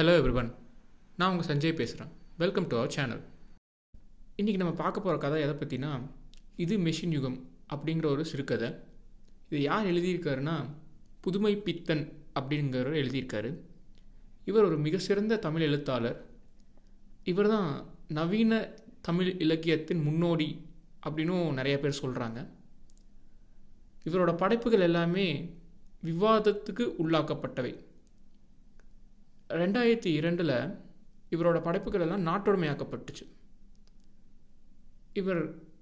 Hello everyone நான் உங்கள் சஞ்சய் பேசுகிறேன் வெல்கம் டு அவர் சேனல் இன்றைக்கி நம்ம பார்க்க போகிற கதை எதை பற்றினா இது மெஷின் யுகம் அப்படிங்கிற ஒரு சிறுகதை. இது யார் எழுதியிருக்காருன்னா புதுமை பித்தன் அப்படிங்கிறவர் எழுதியிருக்காரு. இவர் ஒரு மிக சிறந்த தமிழ் எழுத்தாளர். இவர் தான் நவீன தமிழ் இலக்கியத்தின் முன்னோடி அப்படின்னும் நிறைய பேர் சொல்கிறாங்க இவரோட படைப்புகள் எல்லாமே விவாதத்துக்கு உள்ளாக்கப்பட்டவை. ரெண்டாயிரத்தி இரண்டில் இவரோட படைப்புகள் எல்லாம் நாட்டுடைமையாக்கப்பட்டுச்சு இவர்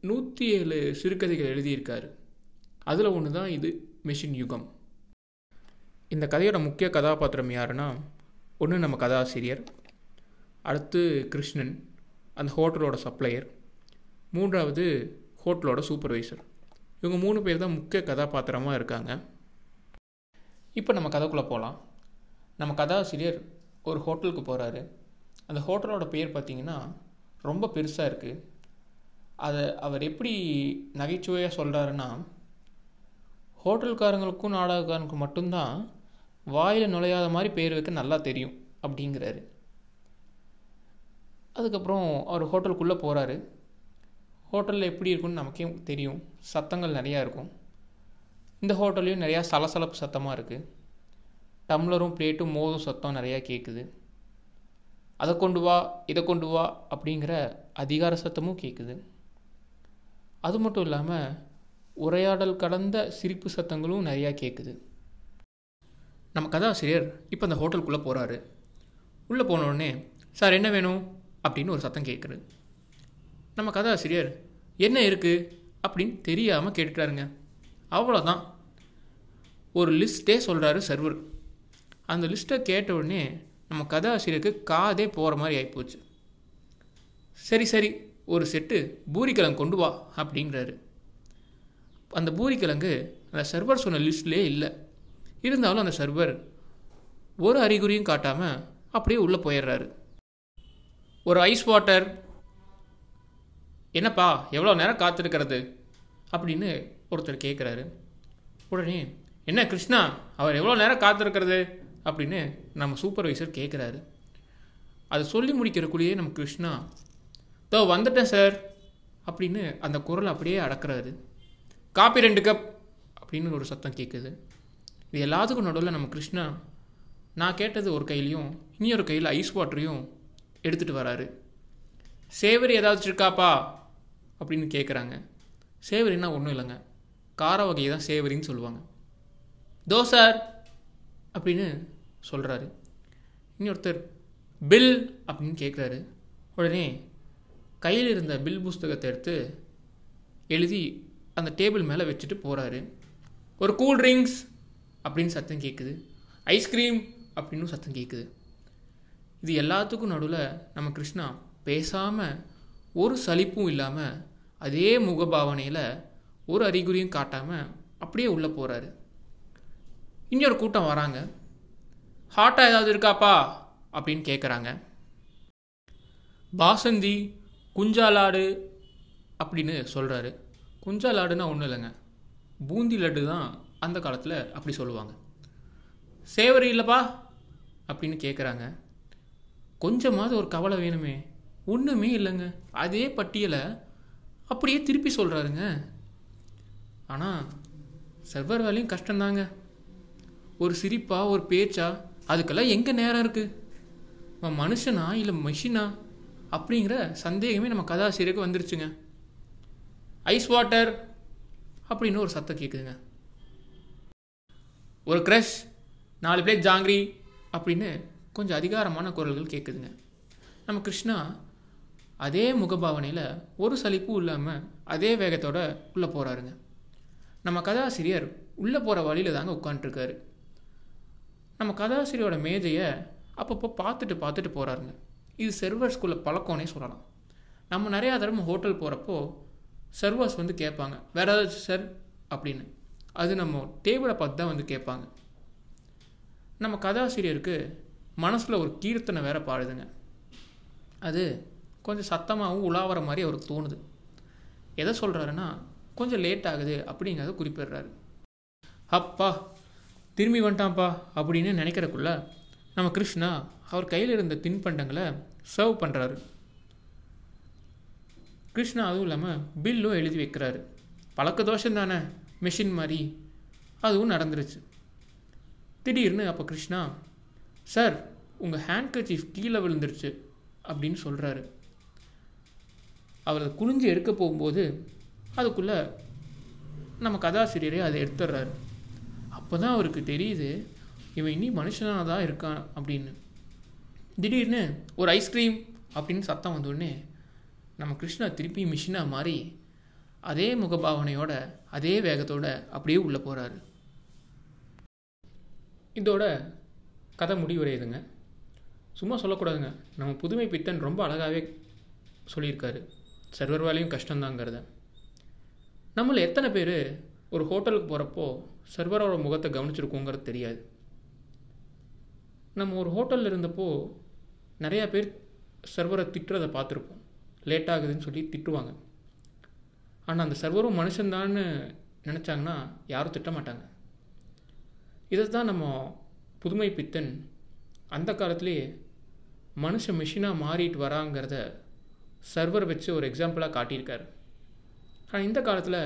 நூற்றி ஏழு சிறுகதைகள் எழுதியிருக்காரு. அதில் ஒன்று தான் இது மெஷின் யுகம். இந்த கதையோட முக்கிய கதாபாத்திரம் யாருன்னா ஒன்று நம்ம கதாசிரியர் அடுத்து கிருஷ்ணன் அந்த ஹோட்டலோட சப்ளையர் மூன்றாவது ஹோட்டலோட சூப்பர்வைசர். இவங்க மூணு பேர் தான் முக்கிய கதாபாத்திரமாக இருக்காங்க. இப்போ நம்ம கதைக்குள்ளே போகலாம் நம்ம கதாசிரியர் ஒரு ஹோட்டலுக்கு போகிறாரு அந்த ஹோட்டலோட பேர் பார்த்தீங்கன்னா ரொம்ப பெருசாக இருக்குது அதை அவர் எப்படி நகைச்சுவையாக சொல்கிறாருன்னா ஹோட்டல்காரங்களுக்கும் நாடகக்காரங்களுக்கும் மட்டும்தான் வாயில் நுழையாத மாதிரி பேர் வைக்க நல்லா தெரியும் அப்படிங்கிறாரு. அதுக்கப்புறம் அவர் ஹோட்டலுக்குள்ளே போகிறாரு ஹோட்டலில் எப்படி இருக்குன்னு நமக்கே தெரியும். சத்தங்கள் நிறையா இருக்கும். இந்த ஹோட்டல்லையும் நிறையா சலசலப்பு சத்தமாக இருக்குது டம்ளரும் பிளேட்டும் மோதும் சத்தம் நிறையா கேட்குது அதை கொண்டு வா இதை கொண்டு வா அப்படிங்கிற அதிகார சத்தமும் கேட்குது அது மட்டும் இல்லாமல் உரையாடல் கடந்த சிரிப்பு சத்தங்களும் நிறையா கேட்குது நம்ம கதாசிரியர் இப்போ அந்த ஹோட்டலுக்குள்ளே போகிறாரு உள்ளே போனோடனே சார் என்ன வேணும்? அப்படின்னு ஒரு சத்தம் கேட்குது நம்ம கதாசிரியர் என்ன இருக்குது அப்படின்னு தெரியாமல் கேட்டுட்டாருங்க. அவ்வளோதான் ஒரு லிஸ்ட்டே சொல்கிறாரு சர்வர். அந்த லிஸ்ட்டை கேட்ட உடனே நம்ம கதாசிரியருக்கு காதே போகிற மாதிரி ஆகிப்போச்சு சரி சரி ஒரு செட்டு பூரிக்கிழங்கு கொண்டு வா அப்படிங்கிறாரு அந்த பூரிக்கிழங்கு அந்த சர்வர் சொன்ன லிஸ்ட்லேயே இல்லை. இருந்தாலும் அந்த சர்வர் ஒரு அறிகுறியும் காட்டாமல் அப்படியே உள்ளே போயிடுறாரு. ஒரு ஐஸ் வாட்டர். என்னப்பா எவ்வளோ நேரம் காத்திருக்கிறது? அப்படின்னு ஒருத்தர் கேட்குறாரு உடனே என்ன கிருஷ்ணா அவர் எவ்வளோ நேரம் காத்திருக்கிறது? அப்படின்னு நம்ம சூப்பர்வைசர் கேட்குறாரு அதை சொல்லி முடிக்கிறக்குள்ளேயே நம்ம கிருஷ்ணா தோ வந்துட்டேன் சார் அப்படின்னு அந்த குரல் அப்படியே அடக்கிறாரு. காப்பி ரெண்டு கப் அப்படின்னு ஒரு சத்தம் கேட்குது இது எல்லாத்துக்கும் நடுவில் நம்ம கிருஷ்ணா நான் கேட்டது ஒரு கையிலையும் இன்னொரு கையில் ஐஸ் வாட்டரையும் எடுத்துகிட்டு வராரு. சேவரி ஏதாச்சும் இருக்காப்பா அப்படின்னு கேட்குறாங்க சேவரின்னா ஒன்றும் இல்லைங்க. கார வகையை தான் சேவரின்னு சொல்லுவாங்க. தோ சார் அப்படின்னு சொல்கிறாரு இன்னொருத்தர் பில் அப்படின்னு கேட்குறாரு உடனே கையில் இருந்த பில் புஸ்தகத்தை எடுத்து எழுதி அந்த டேபிள் மேலே வச்சுட்டு போகிறாரு ஒரு கூல் ட்ரிங்க்ஸ் அப்படின்னு சத்தம் கேட்குது ஐஸ்கிரீம் அப்படின்னு சத்தம் கேட்குது இது எல்லாத்துக்கும் நடுவில் நம்ம கிருஷ்ணா பேசாமல் ஒரு சலிப்பும் இல்லாமல் அதே முகபாவனையில் ஒரு அறிகுறியும் காட்டாமல் அப்படியே உள்ளே போகிறாரு இன்னொரு கூட்டம் வராங்க. ஹாட்டாக ஏதாவது இருக்காப்பா? அப்படின்னு கேட்குறாங்க பாசந்தி குஞ்சாலாடு அப்படின்னு சொல்கிறாரு குஞ்சாலாடுன்னா ஒன்றும் இல்லைங்க. பூந்தி லட்டு தான் அந்த காலத்தில் அப்படி சொல்லுவாங்க. சேவரி இல்லைப்பா அப்படின்னு கேட்குறாங்க கொஞ்சமாவது ஒரு கவலை வேணுமே. ஒன்றுமே இல்லைங்க. அதே பட்டியலை அப்படியே திருப்பி சொல்கிறாருங்க ஆனால் சர்வர் வேலையும் கஷ்டம்தாங்க. ஒரு சிரிப்பா ஒரு பேச்சா அதுக்கெல்லாம் எங்கே நேரம் இருக்குது மனுஷனா இல்லை மெஷினா அப்படிங்கிற சந்தேகமே நம்ம கதாசிரியருக்கு வந்துருச்சுங்க. ஐஸ் வாட்டர் அப்படின்னு ஒரு சத்தம் கேட்குதுங்க ஒரு க்ரஷ் நாலு பிளேட் ஜாங்கிரி அப்படின்னு கொஞ்சம் அதிகாரமான குரல்கள் கேட்குதுங்க நம்ம கிருஷ்ணா அதே முகபாவனையில் ஒரு சலிப்பும் இல்லாமல் அதே வேகத்தோட உள்ளே போகிறாருங்க நம்ம கதாசிரியர் உள்ளே போகிற வழியில் தாங்க உட்காந்துருக்காரு நம்ம கதாசிரியோட மேஜையை அப்பப்போ பார்த்துட்டு பார்த்துட்டு போகிறாருங்க இது சர்வர்ஸ்குள்ள பழக்கம்னே சொல்லலாம். நம்ம நிறையா தடவை ஹோட்டல் போகிறப்போ சர்வர்ஸ் வந்து கேட்பாங்க. வேற ஏதாச்சும் சார் அப்படின்னு. அது நம்ம டேபிளை பார்த்து தான் வந்து கேட்பாங்க. நம்ம கதாசிரியருக்கு மனசில் ஒரு கீர்த்தனை வேற பாடுதுங்க அது கொஞ்சம் சத்தமாகவும் உலாவற மாதிரி அவருக்கு தோணுது. எதை சொல்கிறாருன்னா கொஞ்சம் லேட் ஆகுது அப்படிங்கிறத குறிப்பிடுறாரு. அப்பா திரும்பி வந்துட்டான்ப்பா அப்படின்னு நினைக்கிறக்குள்ள நம்ம கிருஷ்ணா அவர் கையில் இருந்த தின்பண்டங்களை சர்வ் பண்ணுறாரு கிருஷ்ணா அதுவும் இல்லாமல் பில்லும் எழுதி வைக்கிறாரு. பழக்க தோஷம் தானே மிஷின் மாதிரி அதுவும் நடந்துருச்சு. திடீர்னு அப்போ கிருஷ்ணா சார் உங்கள் ஹேண்ட் கச்சீஃப் கீழே விழுந்துருச்சு அப்படின்னு சொல்கிறாரு அவர் குனிஞ்சு எடுக்க போகும்போது அதுக்குள்ளே நம்ம கதாசிரியரே அதை எடுத்துடுறாரு. அப்போ தான் அவருக்கு தெரியுது இவன் இனி மனுஷனாக தான் இருக்கான் அப்படின்னு. திடீர்னு ஒரு ஐஸ்கிரீம் அப்படின்னு சத்தம் வந்தோடனே நம்ம கிருஷ்ணா திருப்பி மிஷினாக மாறி அதே முகபாவனையோட அதே வேகத்தோட அப்படியே உள்ளே போகிறாரு இதோட கதை முடிவுரையுதுங்க. சும்மா சொல்லக்கூடாதுங்க. நம்ம புதுமை பித்தன் ரொம்ப அழகாகவே சொல்லியிருக்காரு. சர்வர் வேலையும் கஷ்டம்தாங்கிறத. நம்மள எத்தனை பேர் ஒரு ஹோட்டலுக்கு போகிறப்போ சர்வரோட முகத்தை கவனிச்சிருக்கோங்கிறது தெரியாது. நம்ம ஒரு ஹோட்டலில் இருந்தப்போ நிறையா பேர் சர்வரை திட்டுறதை பார்த்துருப்போம். லேட் ஆகுதுன்னு சொல்லி திட்டுவாங்க. ஆனால் அந்த சர்வரும் மனுஷன்தான்னு நினச்சாங்கன்னா யாரும் திட்ட மாட்டாங்க. இதை தான் நம்ம புதுமை பித்தன் அந்த காலத்துலேயே மனுஷன் மிஷினாக மாறிட்டு வராங்கிறத சர்வர் வச்சு ஒரு எக்ஸாம்பிளாக காட்டியிருக்காரு. ஆனால் இந்த காலத்தில்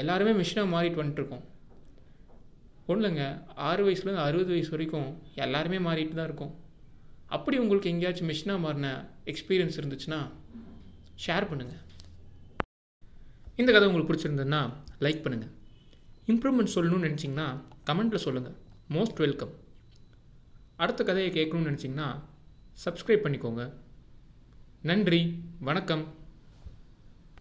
எல்லாருமே மிஷினாக மாறிட்டு வந்துட்டுருக்கோம் ஒன்றுங்க ஆறு வயசுலேருந்து அறுபது வயசு வரைக்கும் எல்லாருமே மாறிட்டு தான் இருக்கோம். அப்படி உங்களுக்கு எங்கேயாச்சும் மிஷினாக மாறின எக்ஸ்பீரியன்ஸ் இருந்துச்சுன்னா ஷேர் பண்ணுங்கள் இந்த கதை உங்களுக்கு பிடிச்சிருந்ததுன்னா லைக் பண்ணுங்கள் இம்ப்ரூவ்மெண்ட் சொல்லணும்னு நினச்சிங்கன்னா கமெண்ட்டில் சொல்லுங்கள் மோஸ்ட் வெல்கம் அடுத்த கதையை கேட்கணும்னு நினச்சிங்கன்னா சப்ஸ்கிரைப் பண்ணிக்கோங்க. நன்றி. வணக்கம்.